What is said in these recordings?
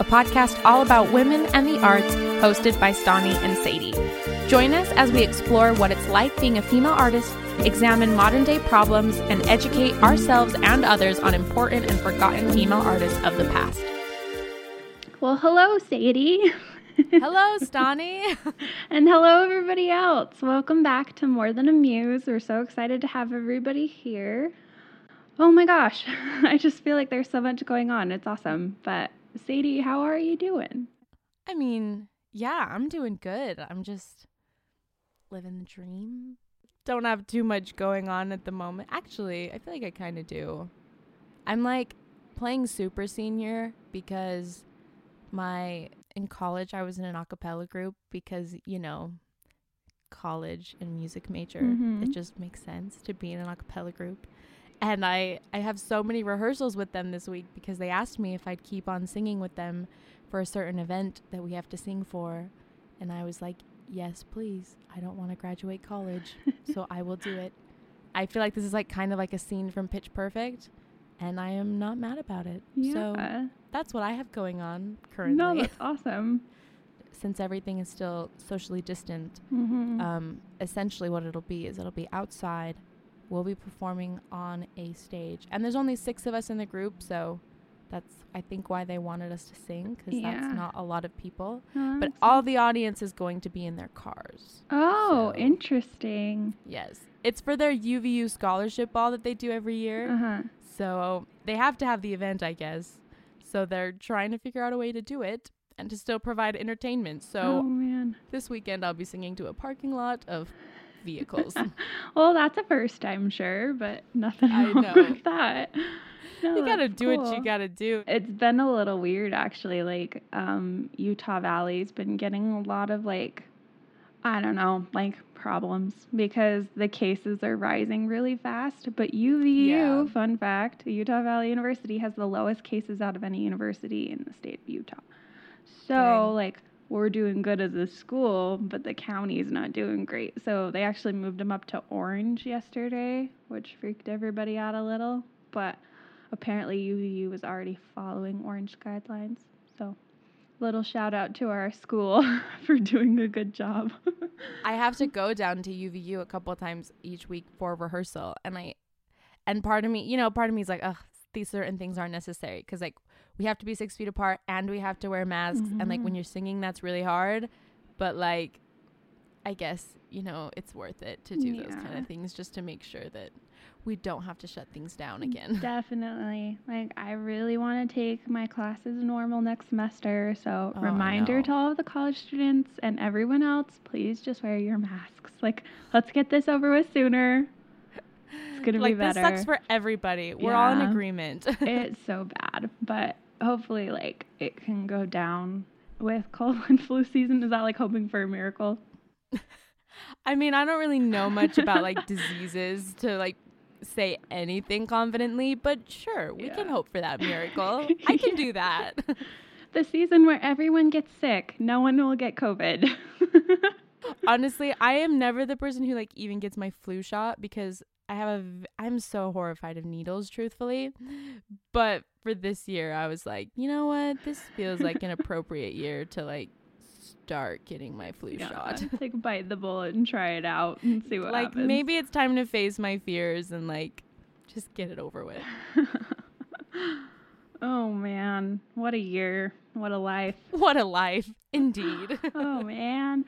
a podcast all about women and the arts, hosted by Stani and Sadie. Join us as we explore what it's like being a female artist, examine modern day problems, and educate ourselves and others on important and forgotten female artists of the past. Well, hello, Sadie. Hello, Stani. and hello, everybody else. Welcome back to More Than a Muse. We're so excited to have everybody here. Oh my gosh, I just feel like there's so much going on. It's awesome. But Sadie, how are you doing? I mean, yeah, I'm doing good. I'm just living the dream. Don't have too much going on at the moment. Actually, I feel like I kind of do. I'm like playing super senior because my in college I was in an a cappella group because, you know, college and music major, Mhm. it just makes sense to be in an a cappella group. And I I have so many rehearsals with them this week because they asked me if I'd keep on singing with them for a certain event that we have to sing for. And I was like, "Yes, please. I don't want to graduate college, so I will do it." I feel like this is like kind of like a scene from Pitch Perfect, and I am not mad about it. So Yeah. that's what I have going on currently. no, that's awesome. Since everything is still socially distant, hmm um, essentially what it'll be is it'll be outside. We'll be performing on a stage, and there's only six of us in the group, so that's I think why they wanted us to sing because Yeah. that's not a lot of people. Oh, But all the audience is going to be in their cars. oh, so- interesting. Yes, it's for their UVU scholarship ball that they do every year. Uh huh. So they have to have the event, I guess. So they're trying to figure out a way to do it and to still provide entertainment. So oh man. this weekend I'll be singing to a parking lot of vehicles. Well, that's a first, I'm sure, but nothing I wrong know. with that. No, you gotta do what you gotta do. It's been a little weird actually. Like um Utah Valley's been getting a lot of like I don't know, like problems because the cases are rising really fast. But UVU, Yeah. fun fact, Utah Valley University has the lowest cases out of any university in the state of Utah. So Dang. like we're doing good as a school, but the county is not doing great. So they actually moved them up to orange yesterday, which freaked everybody out a little. But apparently UVU was already following orange guidelines. So little shout out to our school for doing a good job. I have to go down to UVU a couple times each week for rehearsal, and I, and part of me, you know, part of me is like, ugh, these certain things aren't necessary because like we have to be six feet apart and we have to wear masks, and like when mm-hmm. you're singing, that's really hard, but like, I guess you know it's worth it to do those kind of things just to make sure that we don't have to shut things down mm, again. Definitely. Like I really want to take my classes normal next semester. So Oh, reminder to all of the college students and everyone else, please just wear your masks. Like let's get this over with sooner. It's gonna like be better. this sucks for everybody. We're all in agreement. it's so bad, but hopefully like it can go down with cold and flu season. Is that like hoping for a miracle? I mean, I don't really know much about like diseases to like say anything confidently, but sure, we can hope for that miracle. I can do that. The season where everyone gets sick, no one will get COVID. Honestly, I am never the person who like even gets my flu shot because I have a I'm so horrified of needles, truthfully. But for this year, I was like, you know what? This feels like an appropriate year to like start getting my flu Yeah, shot. Like bite the bullet and try it out and see what like happens. maybe it's time to face my fears and like just get it over with. oh man, what a year. What a life. What a life, indeed. oh man.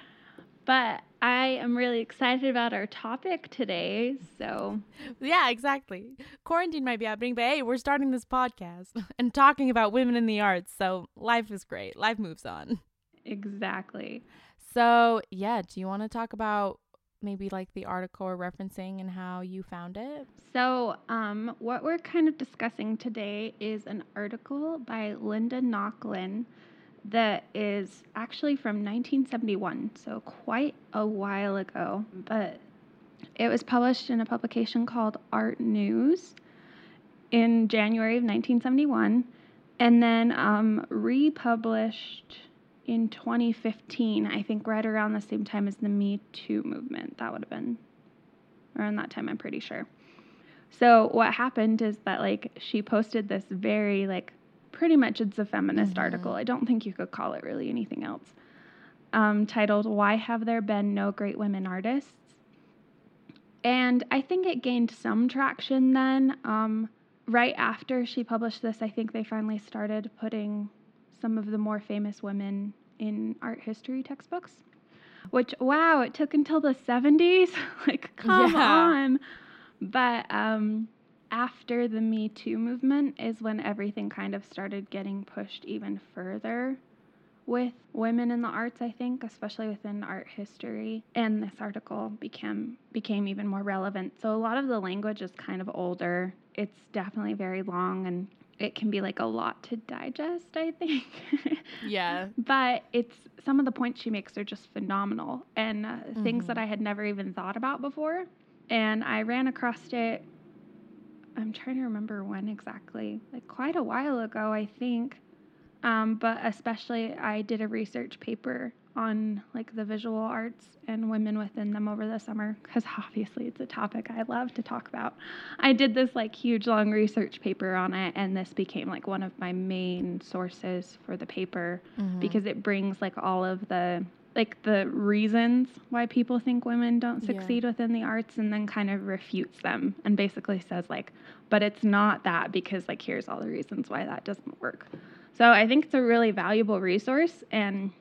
But I am really excited about our topic today. So, yeah, exactly. Quarantine might be happening, but hey, we're starting this podcast and talking about women in the arts. So life is great. Life moves on. exactly. So, yeah, do you want to talk about maybe like the article we're referencing and how you found it? So, um, what we're kind of discussing today is an article by Linda Nochlin that is actually from 1971, so quite a while ago. But it was published in a publication called Art News in January of 1971, and then um, republished in 2015, I think right around the same time as the Me Too movement. That would have been around that time, I'm pretty sure. So what happened is that like she posted this very like pretty much it's a feminist mm-hmm. article. I don't think you could call it really anything else. Um, titled "Why Have There Been No Great Women Artists?" And I think it gained some traction then. Um, right after she published this, I think they finally started putting some of the more famous women in art history textbooks. Which, wow, it took until the 70s. like, come yeah. on. But um, after the Me Too movement is when everything kind of started getting pushed even further with women in the arts, I think, especially within art history. And this article became became even more relevant. So a lot of the language is kind of older. It's definitely very long and it can be like a lot to digest, I think. yeah. But it's some of the points she makes are just phenomenal and uh, mm-hmm. things that mm-hmm. I had never even thought about before. And I ran across it, I'm trying to remember when exactly, like quite a while ago, I think. Um, but especially, I did a research paper on like the visual arts and women within them over the summer because obviously it's a topic I love to talk about. I did this like huge long research paper on it and this became like one of my main sources for the paper mm-hmm. because it brings like all of the like the reasons why people think women don't succeed yeah. within the arts and then kind of refutes them and basically says like but it's not that because like here's all the reasons why that doesn't work. So I think it's a really valuable resource and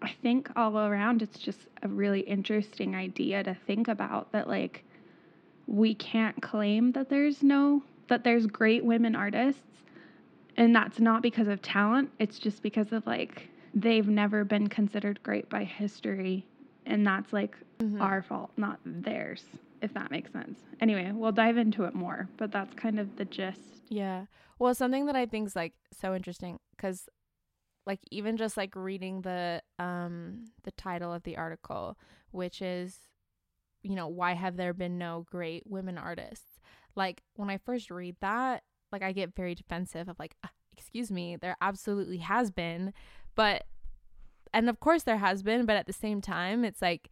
I think all around it's just a really interesting idea to think about that like we can't claim that there's no that there's great women artists and that's not because of talent it's just because of like they've never been considered great by history and that's like mm-hmm. our fault not theirs if that makes sense. Anyway we'll dive into it more but that's kind of the gist. Yeah. Well something that i think is like so interesting because like even just like reading the um the title of the article which is you know why have there been no great women artists? Like when i first read that like i get very defensive of like uh, excuse me there absolutely has been but and of course there has been but at the same time it's like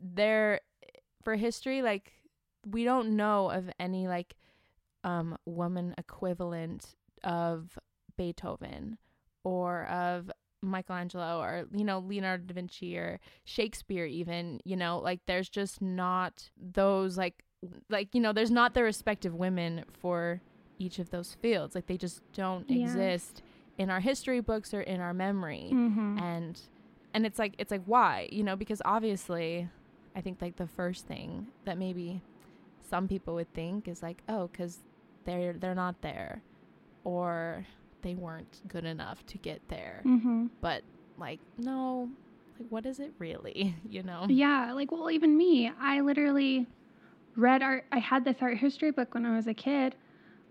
there for history like we don't know of any like um woman equivalent of beethoven or of Michelangelo or you know Leonardo da Vinci or Shakespeare even you know like there's just not those like like you know there's not the respective women for each of those fields like they just don't yeah. exist in our history books or in our memory mm-hmm. and and it's like it's like why you know because obviously I think like the first thing that maybe some people would think is like oh cuz they're they're not there or they weren't good enough to get there. Mm-hmm. But like, no, like, what is it really? You know? Yeah. Like, well, even me, I literally read art. I had this art history book when I was a kid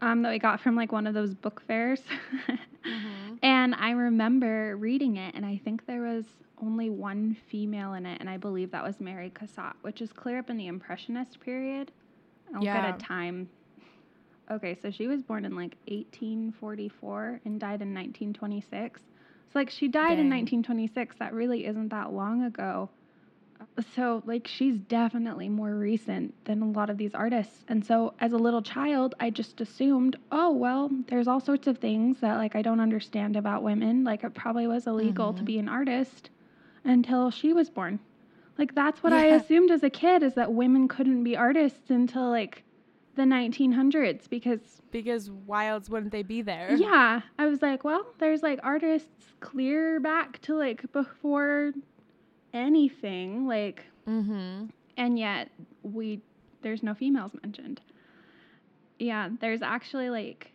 um, that we got from like one of those book fairs. mm-hmm. And I remember reading it, and I think there was only one female in it, and I believe that was Mary Cassatt, which is clear up in the Impressionist period. I'll yeah. get a time Okay, so she was born in like 1844 and died in 1926. So like she died Dang. in 1926. That really isn't that long ago. So like she's definitely more recent than a lot of these artists. And so as a little child, I just assumed, oh well, there's all sorts of things that like I don't understand about women. Like it probably was illegal mm-hmm. to be an artist until she was born. Like that's what yeah. I assumed as a kid is that women couldn't be artists until like the 1900s because because wilds wouldn't they be there? Yeah, I was like, well, there's like artists clear back to like before anything, like, mm-hmm. and yet we there's no females mentioned. Yeah, there's actually like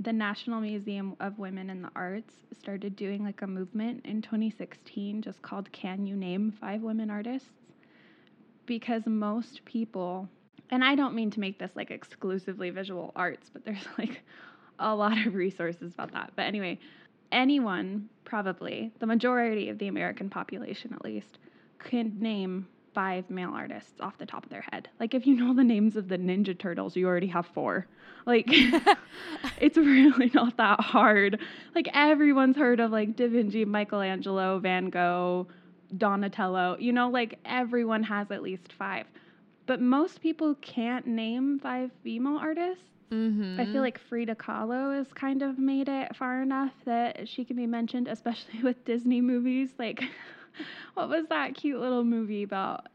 the National Museum of Women in the Arts started doing like a movement in 2016 just called Can You Name Five Women Artists? because most people, and I don't mean to make this like exclusively visual arts, but there's like a lot of resources about that. But anyway, anyone, probably, the majority of the American population at least, can name five male artists off the top of their head. Like if you know the names of the Ninja Turtles, you already have four. Like it's really not that hard. Like everyone's heard of like Da Vinci, Michelangelo, Van Gogh, Donatello. You know, like everyone has at least five. But most people can't name five female artists. Mm-hmm. I feel like Frida Kahlo has kind of made it far enough that she can be mentioned, especially with Disney movies. Like, what was that cute little movie about?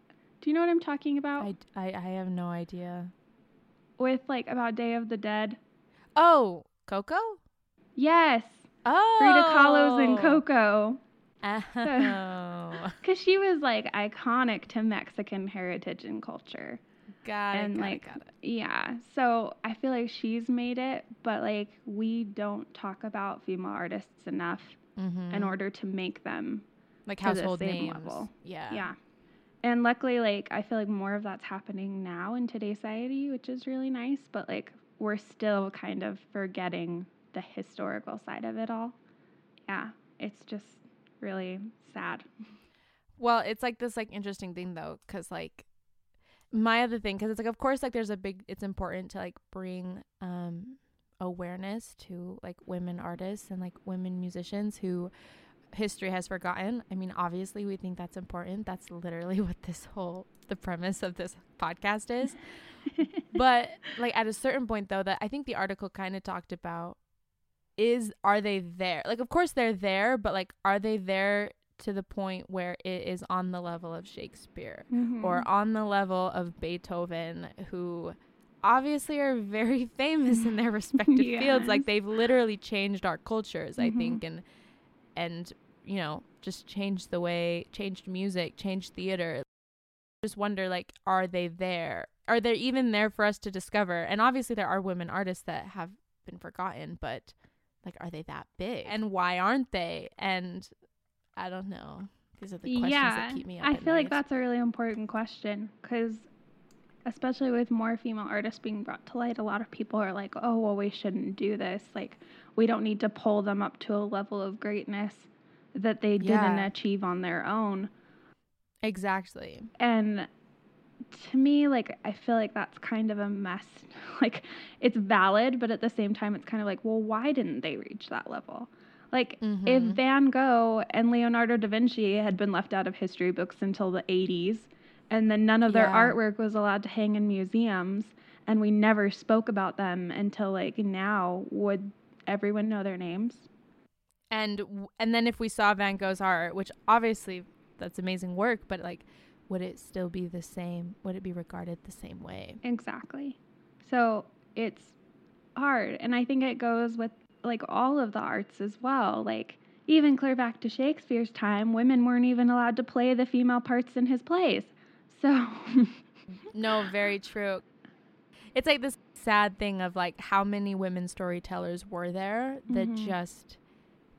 Do you know what I'm talking about? I, I, I have no idea. With like about Day of the Dead. Oh, Coco? Yes, Oh. Frida Kahlo's in Coco. Oh. Because she was like iconic to Mexican heritage and culture. Got it. and got it, like got it. yeah so i feel like she's made it but like we don't talk about female artists enough Mhm. in order to make them like the household same names. level. Yeah. yeah and luckily like i feel like more of that's happening now in today's society which is really nice but like we're still kind of forgetting the historical side of it all yeah it's just really sad Well, it's like this like interesting thing though, because like my other thing, because it's like of course like there's a big, it's important to like bring um awareness to like women artists and like women musicians who history has forgotten. I mean, obviously we think that's important. That's literally what this whole the premise of this podcast is. but like at a certain point though, that I think the article kind of talked about is are they there? Like of course they're there, but like are they there to the point where it is on the level of Shakespeare or on the level of Beethoven who obviously are very famous in their respective fields. Like they've literally changed our cultures I Mhm. think and and you know just changed the way changed music changed theater. Just wonder like are they there? Are they even there for us to discover? And obviously there are women artists that have been forgotten but like are they that big? And why aren't they? And i don't know these are the questions that keep me up I feel like that's a really important question because, especially with more female artists being brought to light, a lot of people are like, oh, well, we shouldn't do this. Like, we don't need to pull them up to a level of greatness that they didn't Yeah. achieve on their own. exactly And to me, like, I feel like that's kind of a mess. like, it's valid, but at the same time, it's kind of like, well, why didn't they reach that level? Like, if Mhm. Van Gogh and Leonardo da Vinci had been left out of history books until the 80s, and then none of their Yeah. artwork was allowed to hang in museums, and we never spoke about them until like now, would everyone know their names? and w- and then if we saw van gogh's art which obviously that's amazing work but like would it still be the same would it be regarded the same way Exactly. So it's hard. And I think it goes with like all of the arts as well. Like even clear back to Shakespeare's time, women weren't even allowed to play the female parts in his plays. So no very true it's like this sad thing of like how many women storytellers were there that Mhm. just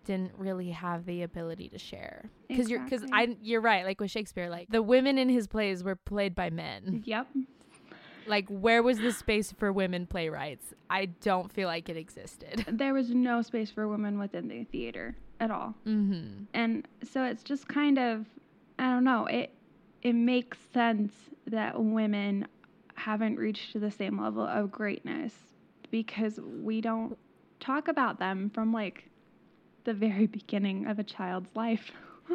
didn't really have the ability to share because you're because i you're right like with shakespeare like the women in his plays were played by men Yep. Like where was the space for women playwrights i don't feel like it existed There was no space for women within the theater at all. mm-hmm And so it's just kind of I don't know, it it makes sense that women haven't reached the same level of greatness because we don't talk about them from like the very beginning of a child's life.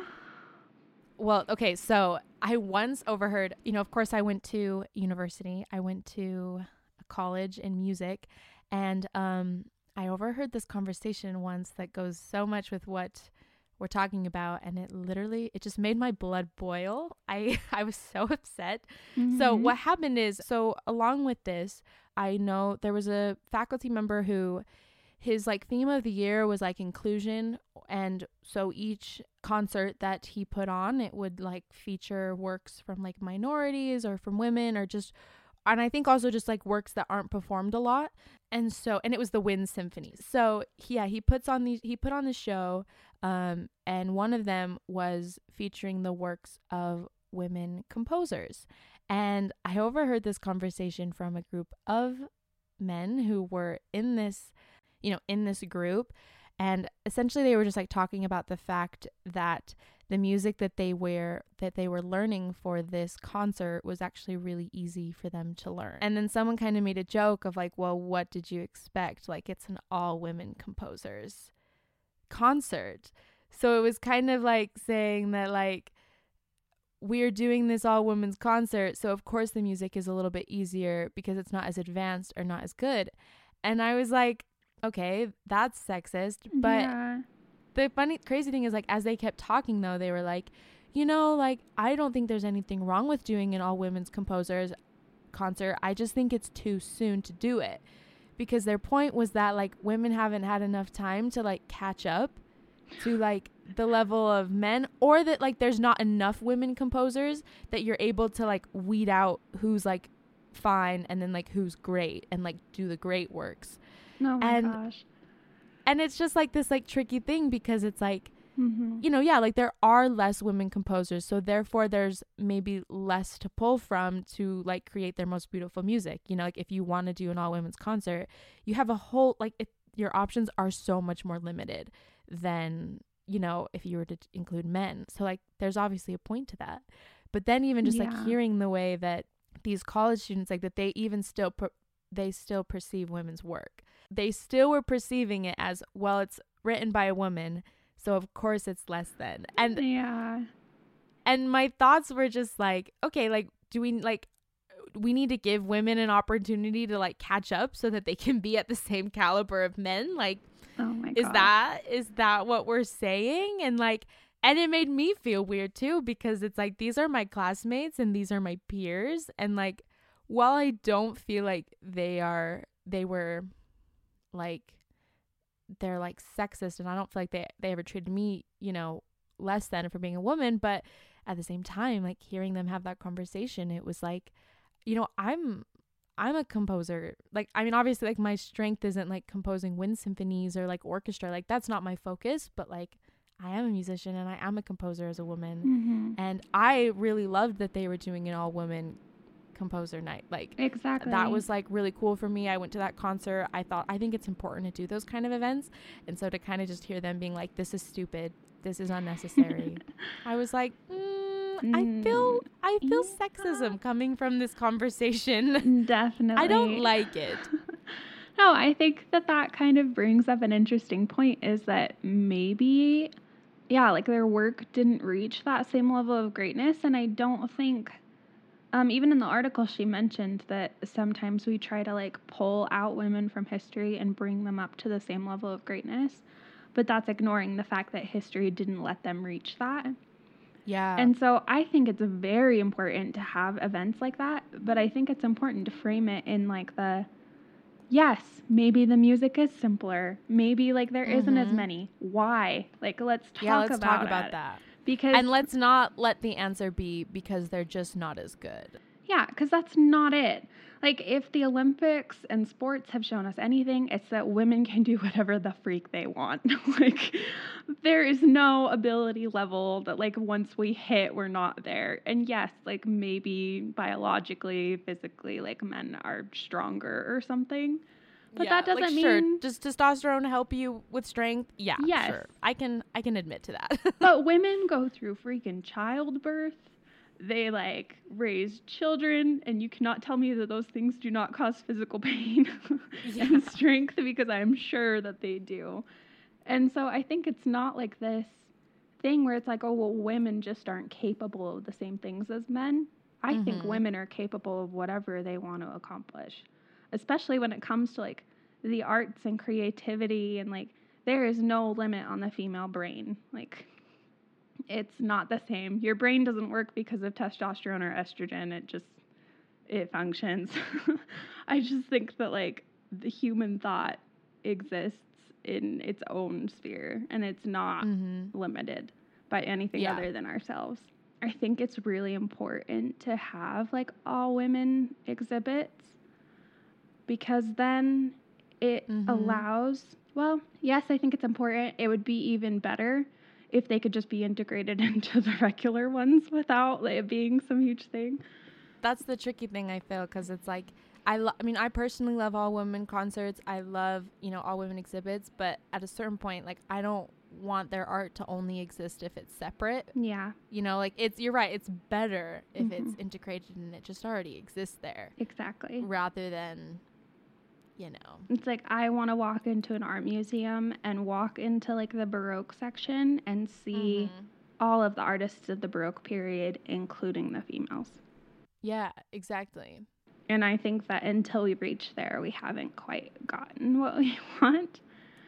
Well, okay, so I once overheard, you know, of course I went to university. I went to a college in music and um I overheard this conversation once that goes so much with what we're talking about and it literally it just made my blood boil. I I was so upset. So Mhm. what happened is so along with this, I know there was a faculty member who his like theme of the year was like inclusion and so each concert that he put on it would like feature works from like minorities or from women or just and I think also just like works that aren't performed a lot. And so and it was the Wind Symphony. So yeah, he puts on these he put on the show um and one of them was featuring the works of women composers. And I overheard this conversation from a group of men who were in this, you know, in this group. And essentially they were just like talking about the fact that the music that they were that they were learning for this concert was actually really easy for them to learn. And then someone kind of made a joke of like, "Well, what did you expect? Like it's an all women composers concert." So it was kind of like saying that like we're doing this all women's concert, so of course the music is a little bit easier because it's not as advanced or not as good. And I was like, okay, that's sexist, but yeah. the funny crazy thing is like as they kept talking though they were like you know like i don't think there's anything wrong with doing an all women's composers concert. I just think it's too soon to do it. Because their point was that like women haven't had enough time to like catch up to like the level of men or that like there's not enough women composers that you're able to like weed out who's like fine and then like who's great and like do the great works Oh my and- gosh. and it's just like this like tricky thing because it's like Mm-hmm. you know yeah like there are less women composers so therefore there's maybe less to pull from to like create their most beautiful music. You know like if you want to do an all women's concert you have a whole like it, your options are so much more limited than you know if you were to include men. So like there's obviously a point to that. But then even just like hearing the way that these college students like that they even still per- they still perceive women's work they still were perceiving it as well it's written by a woman so of course it's less than and yeah. and my thoughts were just like okay like do we like we need to give women an opportunity to like catch up so that they can be at the same caliber of men like Oh my is gosh. that is that what we're saying and like and it made me feel weird too because it's like these are my classmates and these are my peers and like while i don't feel like they are they were like they're like sexist and i don't feel like they they ever treated me you know less than for being a woman but at the same time like hearing them have that conversation it was like you know i'm i'm a composer like i mean obviously like my strength isn't like composing wind symphonies or like orchestra like that's not my focus but like i am a musician and i am a composer as a woman Mm-hmm. and i really loved that they were doing an all women composer night like Exactly. that was like really cool for me. I went to that concert. I thought I think it's important to do those kind of events. And so to kind of just hear them being like this is stupid. This is unnecessary. I was like, mm, I feel I feel yeah. sexism coming from this conversation. definitely. I don't like it. No, I think that that kind of brings up an interesting point is that maybe, yeah, like their work didn't reach that same level of greatness. And I don't think, um, even in the article, she mentioned that sometimes we try to like pull out women from history and bring them up to the same level of greatness. But that's ignoring the fact that history didn't let them reach that. Yeah. And so I think it's very important to have events like that, but I think it's important to frame it in like the yes, maybe the music is simpler. Maybe like there not as many. Why? Like let's talk yeah, let's about talk about that. Because And let's not let the answer be because they're just not as good. yeah, cuz that's not it. Like if the Olympics and sports have shown us anything, it's that women can do whatever the freak they want. like there is no ability level that like once we hit we're not there. And yes, like maybe biologically, physically like men are stronger or something. But Yeah, that doesn't like, mean sure, does testosterone help you with strength? Yeah, Yes. sure. I can I can admit to that. but women go through freaking childbirth. They like raise children, and you cannot tell me that those things do not cause physical pain Yeah. and strength because I'm sure that they do. And so I think it's not like this thing where it's like, oh, well, women just aren't capable of the same things as men. I think Mhm. women are capable of whatever they want to accomplish, especially when it comes to like the arts and creativity and like there is no limit on the female brain. Like it's not the same. Your brain doesn't work because of testosterone or estrogen. It just it functions. I just think that like the human thought exists in its own sphere and it's not mm-hmm. limited by anything Yeah. other than ourselves. I think it's really important to have like all women exhibits because then it Mhm. allows, well, yes, I think it's important. It would be even better if they could just be integrated into the regular ones without it being some huge thing. that's the tricky thing I feel because it's like I lo- I mean I personally love all women concerts. I love you know all women exhibits, but at a certain point, like I don't want their art to only exist if it's separate. Yeah, You know, like it's you're right. It's better if it's Mhm. integrated and it just already exists there, exactly. rather than, you know. It's like I want to walk into an art museum and walk into like the Baroque section and see Mhm. all of the artists of the Baroque period, including the females. Yeah, exactly. And I think that until we reach there, we haven't quite gotten what we want.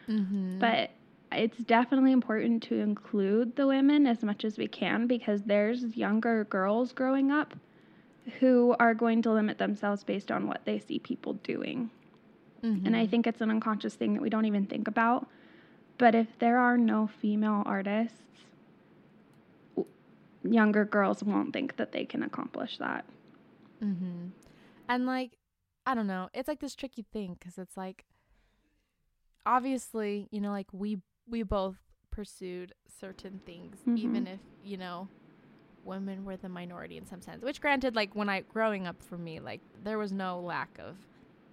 Mm-hmm. But it's definitely important to include the women as much as we can because there's younger girls growing up who are going to limit themselves based on what they see people doing. And I think it's an unconscious thing that we don't even think about. But if there are no female artists, younger girls won't think that they can accomplish that. Mm-hmm. And like, I don't know. It's like this tricky thing because it's like, obviously, you know, like we we both pursued certain things, even Mhm. if you know, women were the minority in some sense. Which, granted, like when I growing up for me, like there was no lack of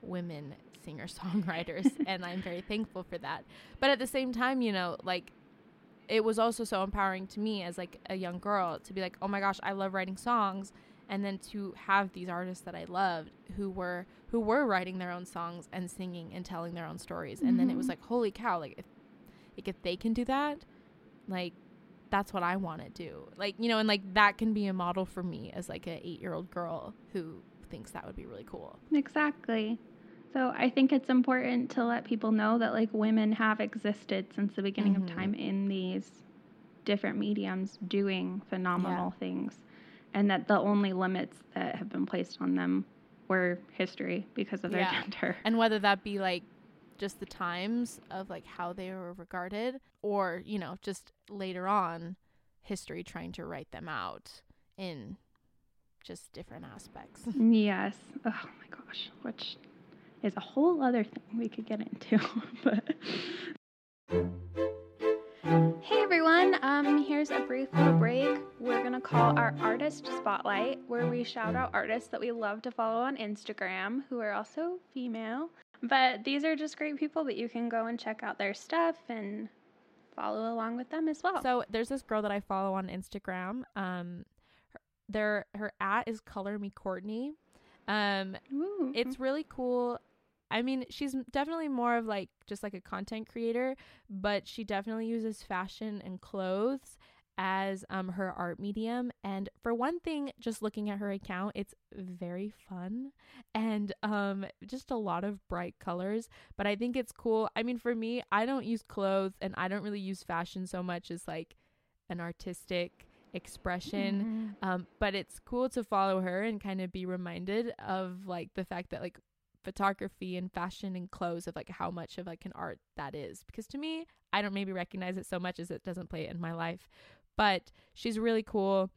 women singer songwriters, and I'm very thankful for that. But at the same time, you know, like it was also so empowering to me as like a young girl to be like, oh my gosh, I love writing songs, and then to have these artists that I loved who were who were writing their own songs and singing and telling their own stories, and then it was Mhm. like, holy cow, like if like if they can do that, like that's what I want to do, like you know, and like that can be a model for me as like a eight year old girl who thinks that would be really cool. Exactly. So I think it's important to let people know that like women have existed since the beginning Mhm. of time in these different mediums doing phenomenal things and that the only limits that have been placed on them were history because of their Yeah. gender. and whether that be like just the times of like how they were regarded or you know just later on history trying to write them out in just different aspects Yes. Oh my gosh, which is a whole other thing we could get into. but Hey everyone, um, here's a brief little break. We're gonna call our artist spotlight, where we shout out artists that we love to follow on Instagram who are also female. But these are just great people that you can go and check out their stuff and follow along with them as well. so there's this girl that i follow on instagram um her, their her at is color me courtney um Ooh. it's really cool. I mean, she's definitely more of like just like a content creator, but she definitely uses fashion and clothes as um her art medium. And for one thing, just looking at her account, it's very fun and um just a lot of bright colors, but I think it's cool. I mean, for me, I don't use clothes and I don't really use fashion so much as like an artistic expression Mhm. um, but it's cool to follow her and kind of be reminded of like the fact that like photography and fashion and clothes of like how much of like an art that is. Because to me i don't maybe recognize it so much as it doesn't play in my life but she's really cool.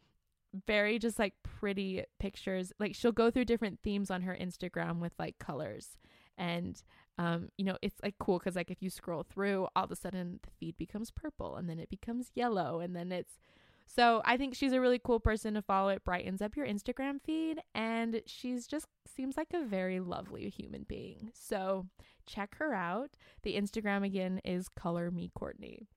Very just like pretty pictures. Like she'll go through different themes on her instagram with like colors. And um you know it's like cool because like if you scroll through all of a sudden the feed becomes purple and then it becomes yellow and then it's so I think she's a really cool person to follow. It brightens up your Instagram feed, and she's just seems like a very lovely human being. So check her out. The Instagram again is Color Me Courtney.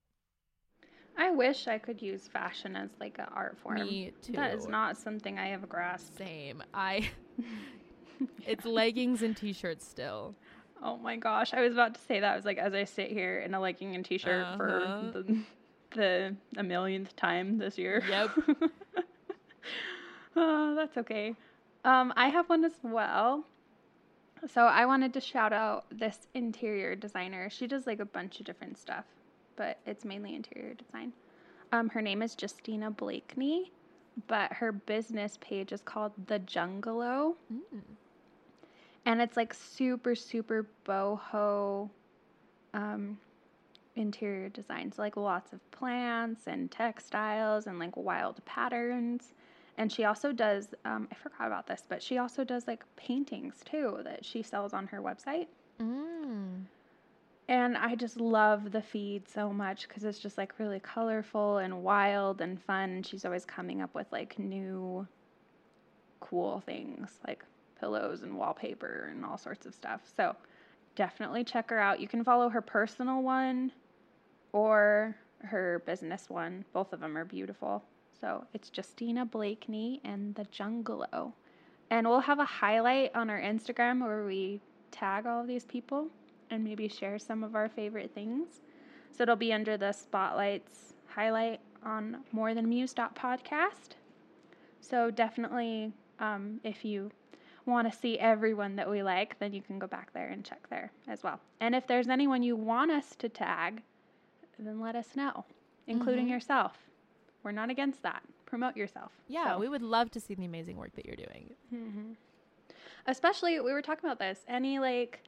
I wish I could use fashion as like an art form. Me too. That is not something I have grasped. same. I. it's leggings and t-shirts still. Oh my gosh, I was about to say that. I was like, as I sit here in a legging and t-shirt Uh-huh. for the, the a millionth time this year. Yep. oh, that's okay. Um, I have one as well. So I wanted to shout out this interior designer. She does like a bunch of different stuff, but it's mainly interior design. Um, her name is Justina Blakeney, but her business page is called The Jungalow Mm. and it's like super super boho um interior designs like lots of plants and textiles and like wild patterns and she also does um, i forgot about this but she also does like paintings too that she sells on her website Mm. and i just love the feed so much because it's just like really colorful and wild and fun and she's always coming up with like new cool things like pillows and wallpaper and all sorts of stuff. So definitely check her out. You can follow her personal one or her business one. Both of them are beautiful. So it's Justina Blakeney and the Jungalow. And we'll have a highlight on our Instagram where we tag all of these people and maybe share some of our favorite things. So it'll be under the spotlights highlight on more than muse.podcast. So definitely, um, if you want to see everyone that we like, then you can go back there and check there as well. And if there's anyone you want us to tag, then let us know, including Mhm. yourself. We're not against that. Promote yourself. Yeah, So- we would love to see the amazing work that you're doing. hmm Especially, we were talking about this. Any like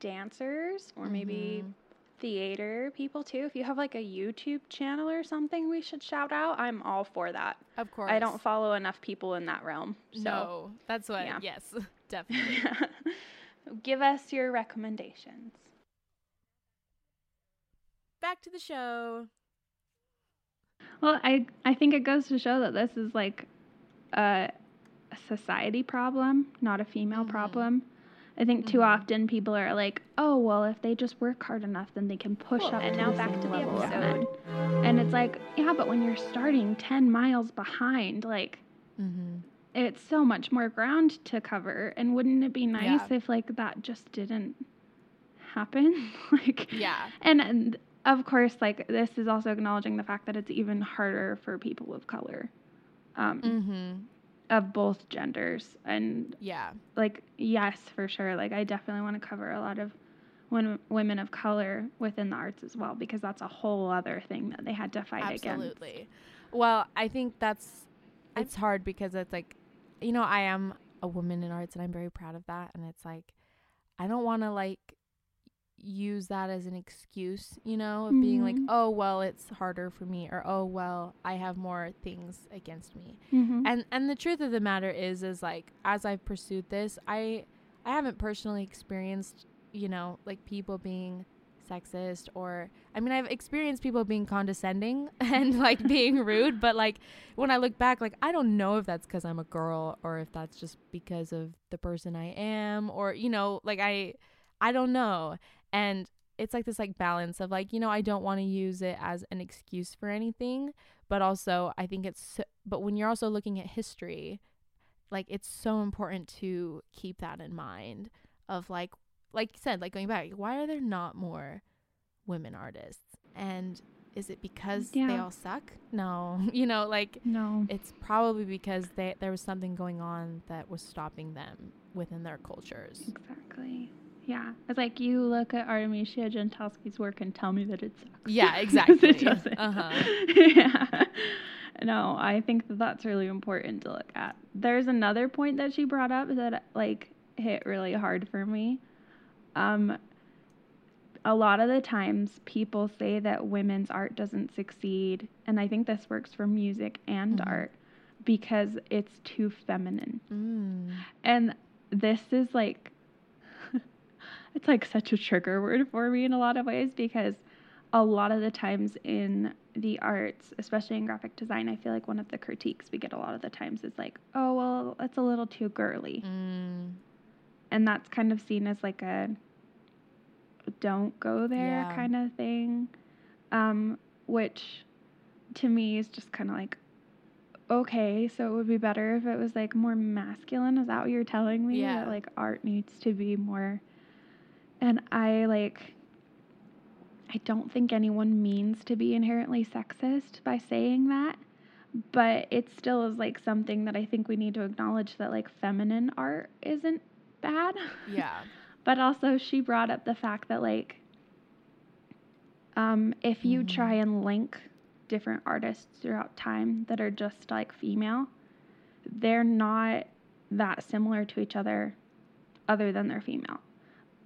dancers or maybe Mhm. theater people too. If you have like a YouTube channel or something, we should shout out. I'm all for that. Of course. I don't follow enough people in that realm. So No, that's what. yeah. Yes, definitely. give us your recommendations. Back to the show. Well, I I think it goes to show that this is like a, a society problem, not a female Mhm. problem. I think too Mhm. often people are like, "Oh, well, if they just work hard enough, then they can push Well, up." and to now the back to the episode. And it's like, yeah, but when you're starting ten miles behind, like Mm-hmm. it's so much more ground to cover. And wouldn't it be nice Yeah. if like that just didn't happen? like, Yeah. and, and of course, like this is also acknowledging the fact that it's even harder for people of color, um, Mm-hmm. of both genders. And Yeah. like, yes, for sure. Like, I definitely want to cover a lot of women, women of color within the arts as well, because that's a whole other thing that they had to fight against. Absolutely. Well, I think that's it's hard because it's like, you know, I am a woman in arts and I'm very proud of that. And it's like, I don't want to like use that as an excuse, you know, of being like, Mhm. oh, well, it's harder for me or oh, well, I have more things against me. Mm-hmm. And and the truth of the matter is is like as I've pursued this, I I haven't personally experienced, you know, like people being sexist or I mean I've experienced people being condescending and like being rude, but like when I look back like I don't know if that's cuz I'm a girl or if that's just because of the person I am or you know, like I I don't know. And it's like this like balance of like, you know, I don't want to use it as an excuse for anything, but also I think it's so, but when you're also looking at history, like it's so important to keep that in mind of like like you said, like going back, why are there not more women artists? And is it because they all suck? No. You know, like no. it's probably because they, there was something going on that was stopping them within their cultures. Exactly. Yeah. It's like you look at Artemisia Gentileschi's work and tell me that it sucks. Yeah, exactly. it doesn't. Uh-huh. yeah. No, I think that that's really important to look at. There's another point that she brought up that like hit really hard for me. Um a lot of the times people say that women's art doesn't succeed and I think this works for music and Mhm. art because it's too feminine. Mm. And this is like, it's like such a trigger word for me in a lot of ways because a lot of the times in the arts, especially in graphic design, I feel like one of the critiques we get a lot of the times is like, oh, well, it's a little too girly. Mm. And that's kind of seen as like a don't go there Yeah. kind of thing, um, which to me is just kind of like, okay, so it would be better if it was like more masculine. Is that what you're telling me? Yeah. That like art needs to be more. And I like, I don't think anyone means to be inherently sexist by saying that, but it still is like something that I think we need to acknowledge that like feminine art isn't bad. Yeah. But also, she brought up the fact that, like, um, if you Mhm. try and link different artists throughout time that are just like female, they're not that similar to each other other than they're female.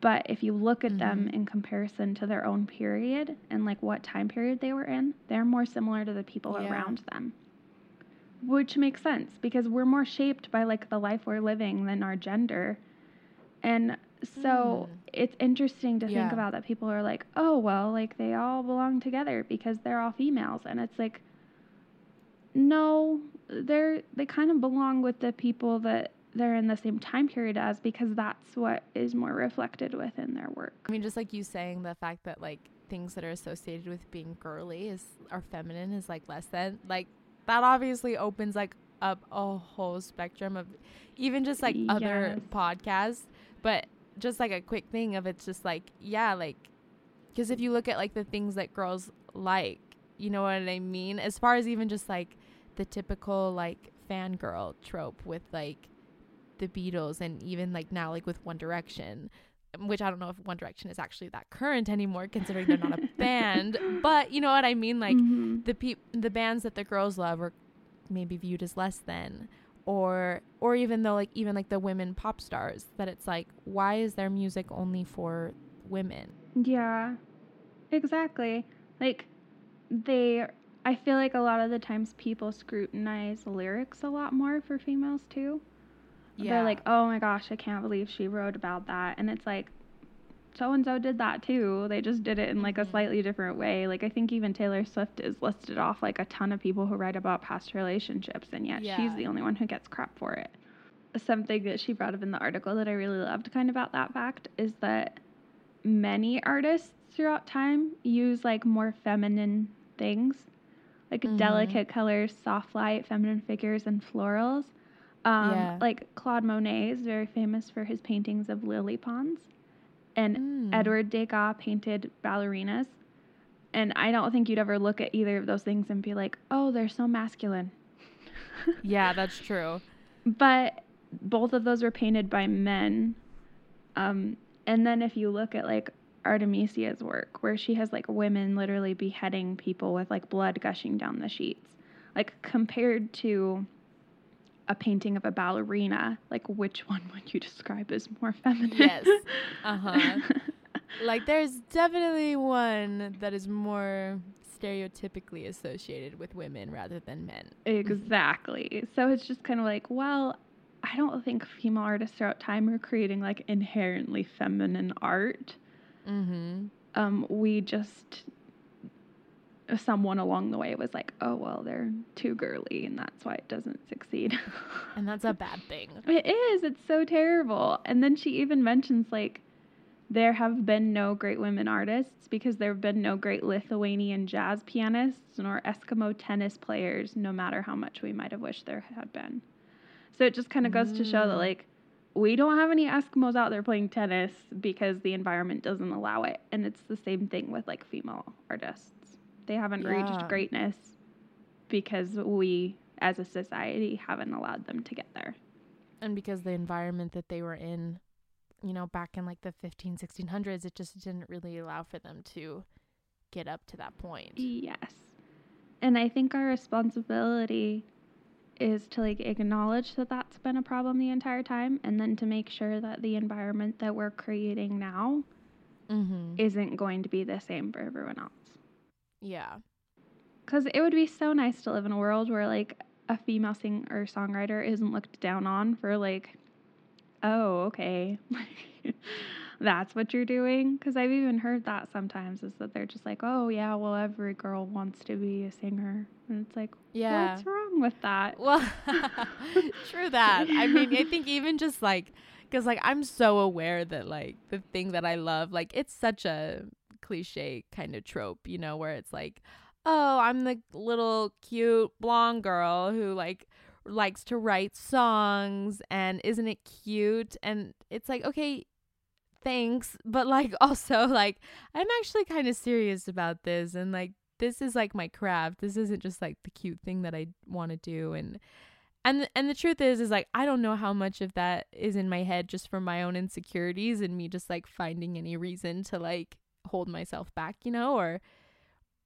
But if you look at them Mhm. in comparison to their own period and like what time period they were in, they're more similar to the people Yeah. around them. Which makes sense because we're more shaped by like the life we're living than our gender. And so Mm. it's interesting to Yeah. think about that people are like, oh, well, like they all belong together because they're all females. And it's like, no, they're they kind of belong with the people that they're in the same time period as because that's what is more reflected within their work. I mean, just like you saying the fact that like things that are associated with being girly is or feminine is like less than like that obviously opens like up a whole spectrum of even just like other Yes. podcasts but just like a quick thing of it's just like yeah like because if you look at like the things that girls like you know what i mean as far as even just like the typical like fangirl trope with like the beatles and even like now like with one direction which i don't know if one direction is actually that current anymore considering they're not a band but you know what i mean like Mhm. the peop- the bands that the girls love are maybe viewed as less than or or even though like even like the women pop stars that it's like why is their music only for women Yeah, exactly. Like, they, I feel like a lot of the times people scrutinize lyrics a lot more for females too. They're like, oh my gosh, I can't believe she wrote about that. And it's like, so and so did that too. They just did it in like a Mhm. slightly different way. Like, I think even Taylor Swift is listed off like a ton of people who write about past relationships, and yet she's the only one who gets crap for it. Something that she brought up in the article that I really loved kind of about that fact is that many artists throughout time use like more feminine things, like Mhm. delicate colors, soft light, feminine figures, and florals. Um, Yeah. Like Claude Monet is very famous for his paintings of lily ponds, and Mm. Edward Degas painted ballerinas. And I don't think you'd ever look at either of those things and be like, oh, they're so masculine. yeah that's true But both of those were painted by men. Um, and then if you look at like Artemisia's work, where she has like women literally beheading people with like blood gushing down the sheets, like compared to a painting of a ballerina, like which one would you describe as more feminine? Yes. Uh-huh. like there's definitely one that is more stereotypically associated with women rather than men Exactly. So it's just kind of like, well, I don't think female artists throughout time are creating like inherently feminine art. mm-hmm Um, we just someone along the way was like, oh well, they're too girly, and that's why it doesn't succeed. and that's a bad thing it is. It's so terrible. And then she even mentions like there have been no great women artists because there have been no great Lithuanian jazz pianists nor Eskimo tennis players, no matter how much we might have wished there had been. So it just kind of goes to show that Mm. like we don't have any Eskimos out there playing tennis because the environment doesn't allow it. And it's the same thing with like female artists. They haven't Yeah. reached greatness because we as a society haven't allowed them to get there. and because the environment that they were in you know back in like the 15 1600s it just didn't really allow for them to get up to that point Yes. And I think our responsibility is to like acknowledge that that's been a problem the entire time and then to make sure that the environment that we're creating now mm-hmm isn't going to be the same for everyone else. Yeah Cuz it would be so nice to live in a world where like a female singer or songwriter isn't looked down on for like oh, okay. That's what you're doing cuz I've even heard that sometimes is that they're just like, "Oh, yeah, well every girl wants to be a singer." And it's like, yeah What's wrong with that? Well, true that. I mean, I think even just like, because like I'm so aware that like the thing that I love, like it's such a cliche kind of trope, you know, where it's like, oh, I'm the little cute blonde girl who like likes to write songs and isn't it cute? And it's like, okay, thanks, but like also like I'm actually kind of serious about this and like this is like my craft. This isn't just like the cute thing that I want to do and and and the truth is is like I don't know how much of that is in my head just from my own insecurities and me just like finding any reason to like hold myself back, you know, or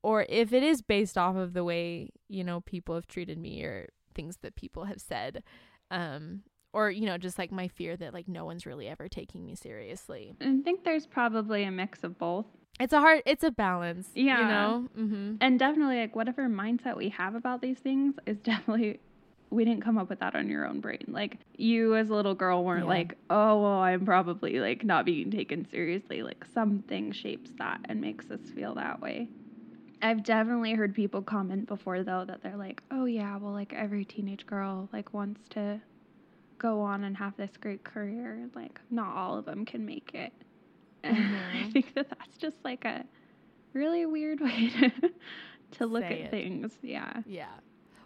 or if it is based off of the way, you know, people have treated me or things that people have said. Um or you know just like my fear that like no one's really ever taking me seriously I think there's probably a mix of both. it's a hard it's a balance Yeah. you know mm-hmm. And definitely like whatever mindset we have about these things is definitely we didn't come up with that on your own brain. Like you as a little girl weren't Yeah. like, "Oh, well, I'm probably like not being taken seriously." Like something shapes that and makes us feel that way. I've definitely heard people comment before though that they're like, "Oh yeah, well like every teenage girl like wants to go on and have this great career. Like not all of them can make it." And I mm-hmm. think that that's just like a really weird way to to look Say at it. things. Yeah. Yeah.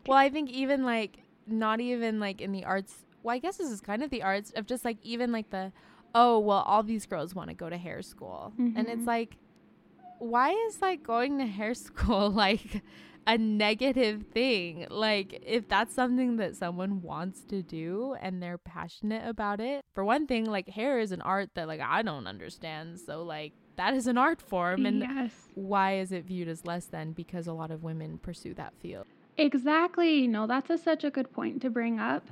Well, I think even like not even like in the arts. Well, I guess this is kind of the arts of just like even like the oh well, all these girls want to go to hair school, and it's Mhm. like, why is like going to hair school like a negative thing? Like if that's something that someone wants to do and they're passionate about it. For one thing, like hair is an art that like I don't understand, so like that is an art form, and yes. why is it viewed as less than because a lot of women pursue that field? Exactly. No, that's a, such a good point to bring up.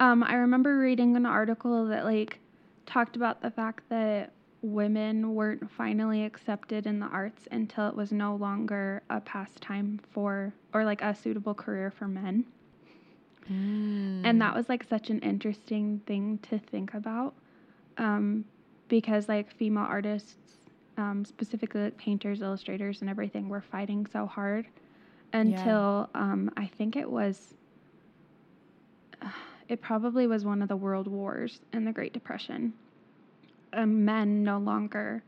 Um, I remember reading an article that like talked about the fact that women weren't finally accepted in the arts until it was no longer a pastime for or like a suitable career for men. And that was like such an interesting thing to think about. Um, because like female artists, um, specifically like painters, illustrators, and everything, were fighting so hard until um, I think it was, it probably was one of the world wars and the Great Depression. Um, men no longer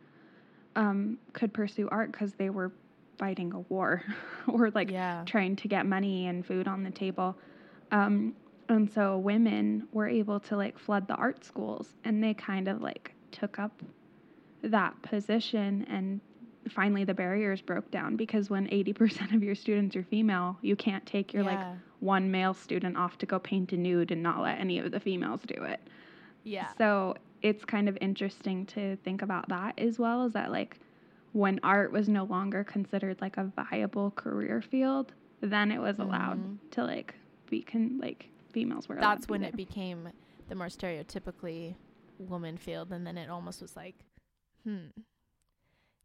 um, could pursue art because they were fighting a war or like Yeah. trying to get money and food on the table. Um, and so women were able to like flood the art schools and they kind of like took up that position and finally the barriers broke down because when 80% of your students are female, you can't take your like one male student off to go paint a nude and not let any of the females do it. Yeah. So it's kind of interesting to think about that as well as that like when art was no longer considered like a viable career field, then it was allowed Mhm. to like be can like females were That's when it became the more stereotypically woman field, and then it almost was like, hmm,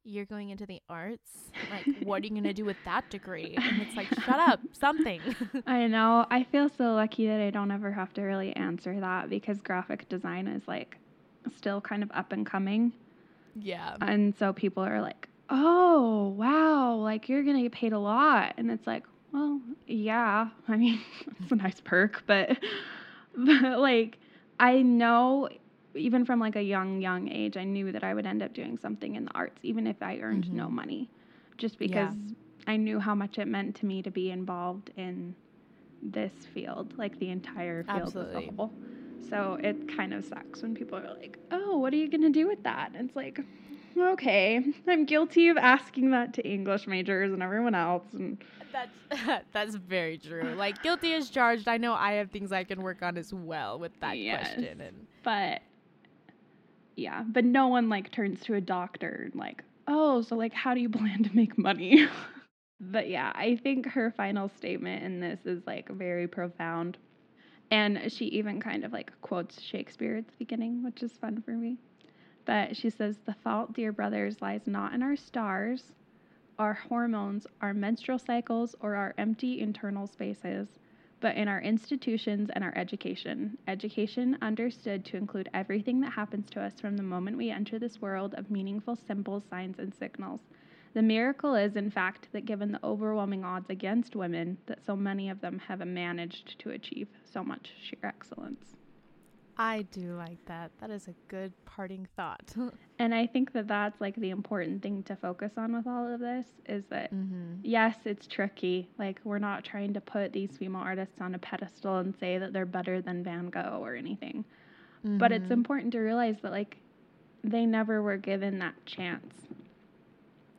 you're going into the arts. Like, what are you gonna do with that degree? And it's like, shut up, something. I know. I feel so lucky that I don't ever have to really answer that because graphic design is like still kind of up and coming. yeah. And so people are like, "Oh, wow, like you're going to get paid a lot." And it's like, "Well, yeah. I mean, it's a nice perk, but but like I know even from like a young young age, I knew that I would end up doing something in the arts even if I earned no Mhm. money. Just Yeah. because I knew how much it meant to me to be involved in this field, like the entire field Absolutely. as a whole. So it kind of sucks when people are like, "Oh, what are you gonna do with that?" And it's like, okay, I'm guilty of asking that to English majors and everyone else. And That's that's very true. Like guilty as charged. I know I have things I can work on as well with that Yes. question. And but yeah, but no one like turns to a doctor and like, oh, so like, how do you plan to make money? but yeah, I think her final statement in this is like very profound. And she even kind of like quotes Shakespeare at the beginning, which is fun for me. But she says, The fault, dear brothers, lies not in our stars, our hormones, our menstrual cycles, or our empty internal spaces, but in our institutions and our education. Education understood to include everything that happens to us from the moment we enter this world of meaningful symbols, signs, and signals. The miracle is, in fact, that given the overwhelming odds against women, that so many of them have managed to achieve so much sheer excellence. I do like that. That is a good parting thought. And I think that that's like the important thing to focus on with all of this is that mm-hmm. yes, it's tricky. Like we're not trying to put these female artists on a pedestal and say that they're better than Van Gogh or anything. But it's Mhm. important to realize that like they never were given that chance.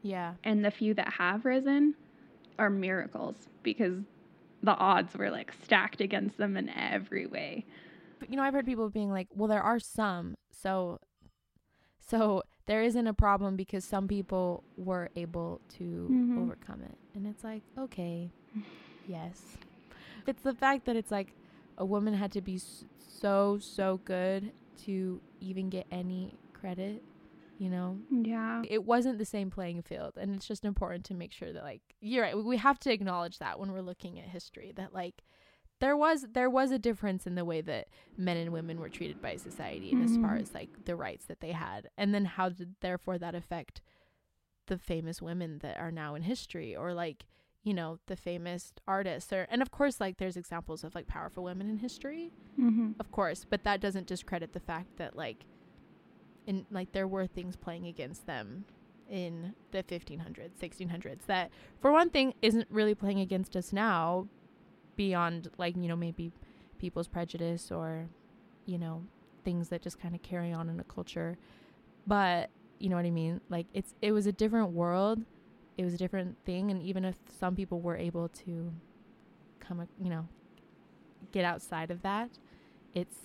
yeah. And the few that have risen are miracles because the odds were like stacked against them in every way. But you know, I've heard people being like, "Well, there are some, so so there isn't a problem because some people were able to Mhm. overcome it." And it's like, okay, yes. It's the fact that it's like a woman had to be so so good to even get any credit, you know? Yeah. It wasn't the same playing field, and it's just important to make sure that like you're right. We have to acknowledge that when we're looking at history that like there was there was a difference in the way that men and women were treated by society and as far Mhm. as like the rights that they had and then how did therefore that affect the famous women that are now in history or like you know the famous artists or and of course like there's examples of like powerful women in history Mm-hmm. of course but that doesn't discredit the fact that like in like there were things playing against them in the 1500s 1600s that for one thing isn't really playing against us now beyond like you know maybe people's prejudice or you know things that just kind of carry on in a culture. But you know what i mean? Like it's it was a different world. It was a different thing. And even if some people were able to come a- you know get outside of that it's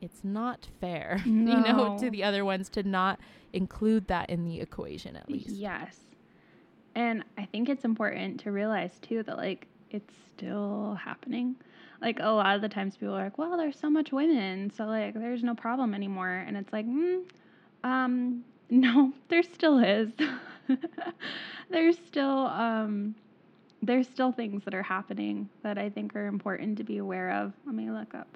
it's not fair you know to the other ones to not include that in the equation at least. Yes. And I think it's important to realize too that like it's still happening. Like a lot of the times people are like, "Well, there's so much women, so like there's no problem anymore." And it's like, mm, um, no, there still is. there's still um there's still things that are happening that I think are important to be aware of. Let me look up.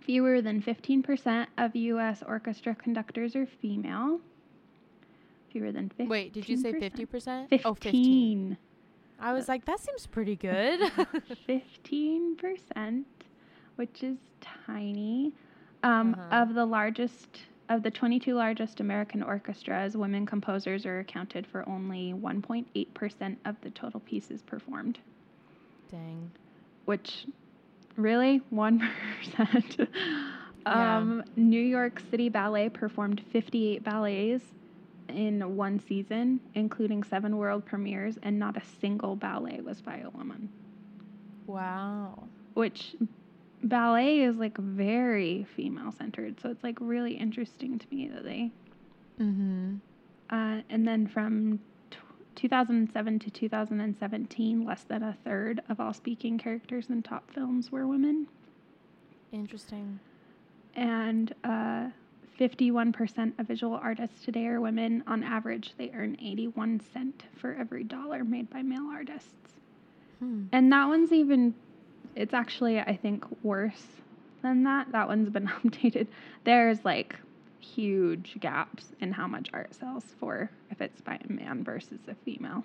Fewer than 15% of US orchestra conductors are female. Fewer than 15 wait did you say 50% 15. oh 15 i was like that seems pretty good. 15%, which is tiny. Um, Uh-huh. Of the largest, of the 22 largest American orchestras, women composers are accounted for only 1.8% of the total pieces performed, dang. Which really? 1%. um, New York City Ballet performed 58 ballets in one season, including seven world premieres, and not a single ballet was by a woman. wow. Which ballet is like very female centered so it's like really interesting to me that they mm-hmm. Uh, and then from t- 2007 to 2017 less than a third of all speaking characters in top films were women. Interesting. And uh, 51% of visual artists today are women on average they earn 81 cent for every dollar made by male artists hmm. And that one's even, it's actually, I think, worse than that. That one's been updated. There's like huge gaps in how much art sells for if it's by a man versus a female.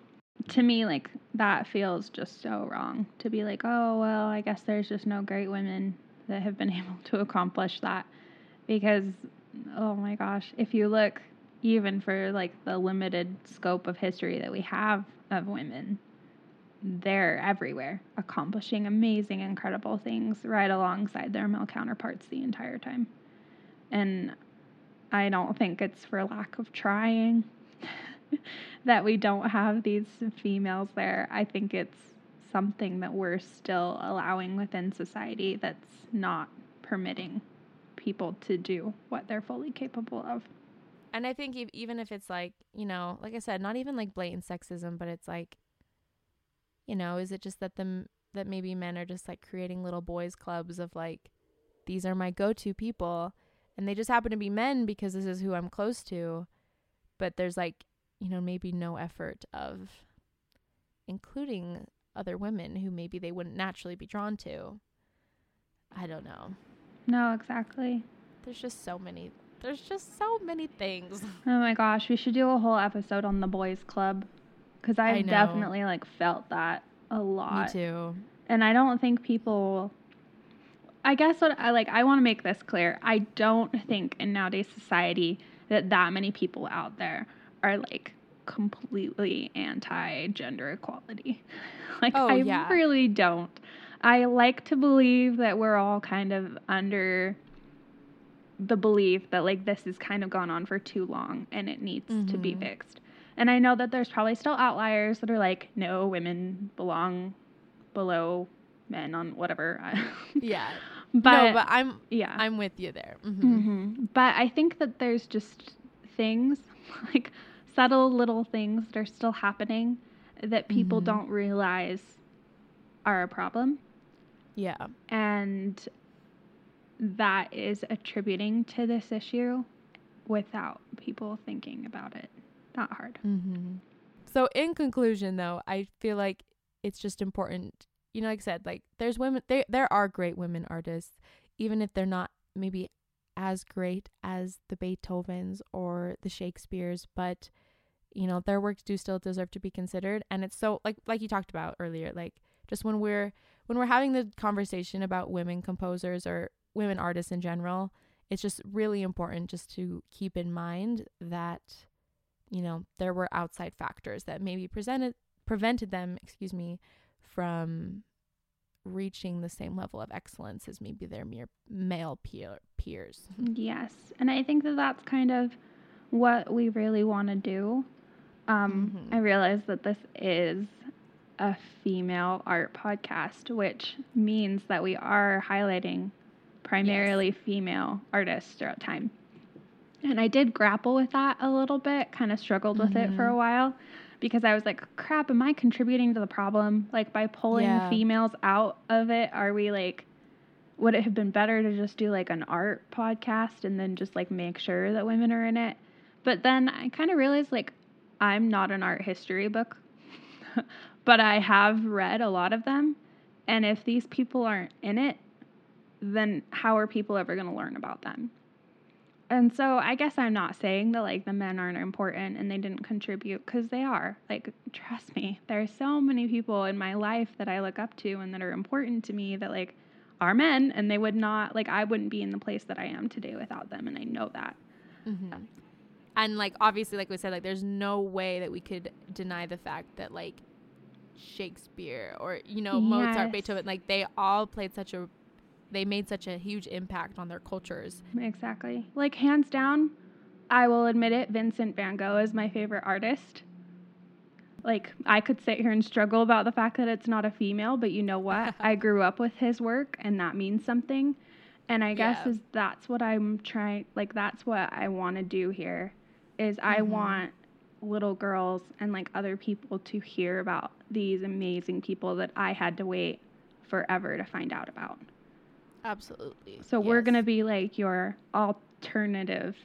To me, like, that feels just so wrong to be like, oh, well, I guess there's just no great women that have been able to accomplish that. Because, oh my gosh, if you look even for like the limited scope of history that we have of women, they're everywhere, accomplishing amazing, incredible things right alongside their male counterparts the entire time. And I don't think it's for lack of trying that we don't have these females there. I think it's something that we're still allowing within society that's not permitting people to do what they're fully capable of. And I think ev- even if it's like, you know, like I said, not even like blatant sexism, but it's like, you know, is it just that them that maybe men are just like creating little boys clubs of like, these are my go-to people, and they just happen to be men because this is who I'm close to, but there's like, you know, maybe no effort of including other women who maybe they wouldn't naturally be drawn to. I don't know. No, exactly. There's just so many. There's just so many things. Oh my gosh, we should do a whole episode on the boys club because I I've definitely like felt that a lot. Me too. And I don't think people I guess what I like I want to make this clear. I don't think in nowadays society that that many people out there are like completely anti gender equality. Like Oh, I yeah. really don't. I like to believe that we're all kind of under the belief that like this has kind of gone on for too long and it needs to be Mhm. fixed. And I know that there's probably still outliers that are like, no, women belong below men on whatever. Yeah. but, no, but I'm yeah. I'm with you there. hmm hmm But I think that there's just things like subtle little things that are still happening that people Mhm. don't realize are a problem. Yeah. And that is attributing to this issue without people thinking about it. Not hard. hmm So in conclusion, though, I feel like it's just important. You know, like I said, like there's women. There there are great women artists, even if they're not maybe as great as the Beethovens or the Shakespeare's, but you know, their works do still deserve to be considered. And it's so like like you talked about earlier, like just when we're when we're having the conversation about women composers or women artists in general, it's just really important just to keep in mind that you know there were outside factors that maybe presented prevented them, excuse me, from reaching the same level of excellence as maybe their mere male peer, peers. Yes. And I think that that's kind of what we really want to do. Um, Mhm. I realize that this is a female art podcast, which means that we are highlighting primarily female artists throughout time. And I did grapple with that a little bit, kind of struggled with it for a mm-hmm. while because I was like, crap, am I contributing to the problem? Like, by pulling Yeah. females out of it, are we like, would it have been better to just do like an art podcast and then just like make sure that women are in it? But then I kind of realized like I'm not an art history book, but I have read a lot of them. And if these people aren't in it, then how are people ever going to learn about them? And so I guess I'm not saying that like the men aren't important and they didn't contribute because they are. Like, trust me, there are so many people in my life that I look up to and that are important to me that like are men and they would not, like, I wouldn't be in the place that I am today without them. And I know that. Mm-hmm. And like obviously, like we said, like there's no way that we could deny the fact that like Shakespeare or you know Mozart, Beethoven, like they all played such a, they made such a huge impact on their cultures. Exactly. Like, hands down, I will admit it, Vincent van Gogh is my favorite artist. Like, I could sit here and struggle about the fact that it's not a female, but you know what? I grew up with his work, and that means something. And I guess Yeah. is that's what I'm trying, like, that's what I want to do here, is I mm-hmm. want little girls and like other people to hear about these amazing people that I had to wait forever to find out about. Absolutely. So we're going to be like your alternative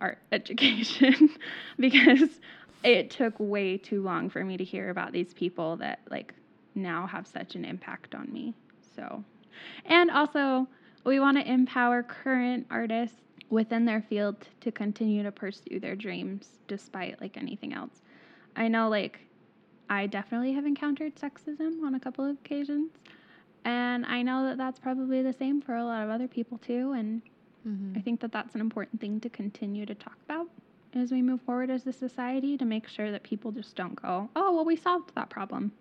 art education because it took way too long for me to hear about these people that like now have such an impact on me. So, and also we want to empower current artists within their field to continue to pursue their dreams despite like anything else. I know like I definitely have encountered sexism on a couple of occasions. And I know that that's probably the same for a lot of other people too. And Mhm. I think that that's an important thing to continue to talk about as we move forward as a society to make sure that people just don't go, oh, well, we solved that problem.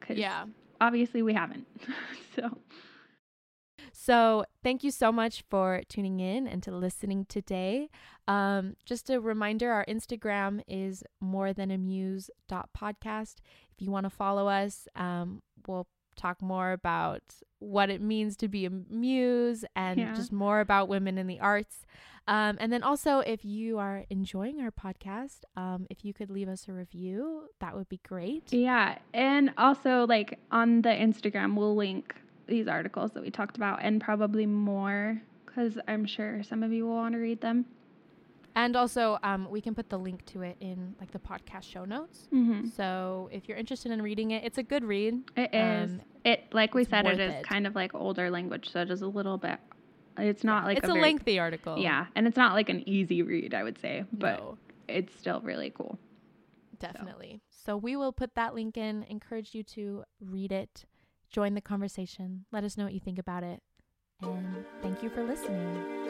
'Cause Yeah. obviously we haven't. so, So, thank you so much for tuning in and to listening today. Um, just a reminder our Instagram is more than a muse podcast. If you want to follow us, um, we'll talk more about what it means to be a muse and Yeah. just more about women in the arts. Um, and then also, if you are enjoying our podcast, um, if you could leave us a review, that would be great. yeah. And also, like on the Instagram, we'll link these articles that we talked about and probably more because I'm sure some of you will want to read them. And also, um, we can put the link to it in like the podcast show notes. Mm-hmm. So if you're interested in reading it, it's a good read. It is. Um, it like we said, it is it. kind of like older language, so it is a little bit. It's not like it's a, a, very- lengthy article. Yeah, and it's not like an easy read, I would say, but No, it's still really cool. definitely. So we will put that link in. Encourage you to read it, join the conversation. Let us know what you think about it, and thank you for listening.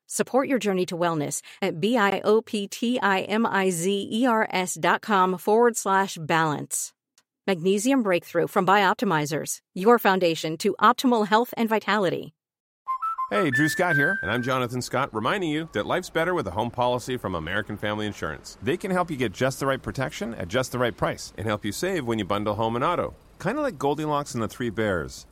Support your journey to wellness at B-I-O-P-T-I-M-I-Z-E-R-S dot com forward slash balance. Magnesium Breakthrough from Bioptimizers, your foundation to optimal health and vitality. Hey, Drew Scott here, and I'm Jonathan Scott, reminding you that life's better with a home policy from American Family Insurance. They can help you get just the right protection at just the right price and help you save when you bundle home and auto. Kind of like Goldilocks and the Three Bears.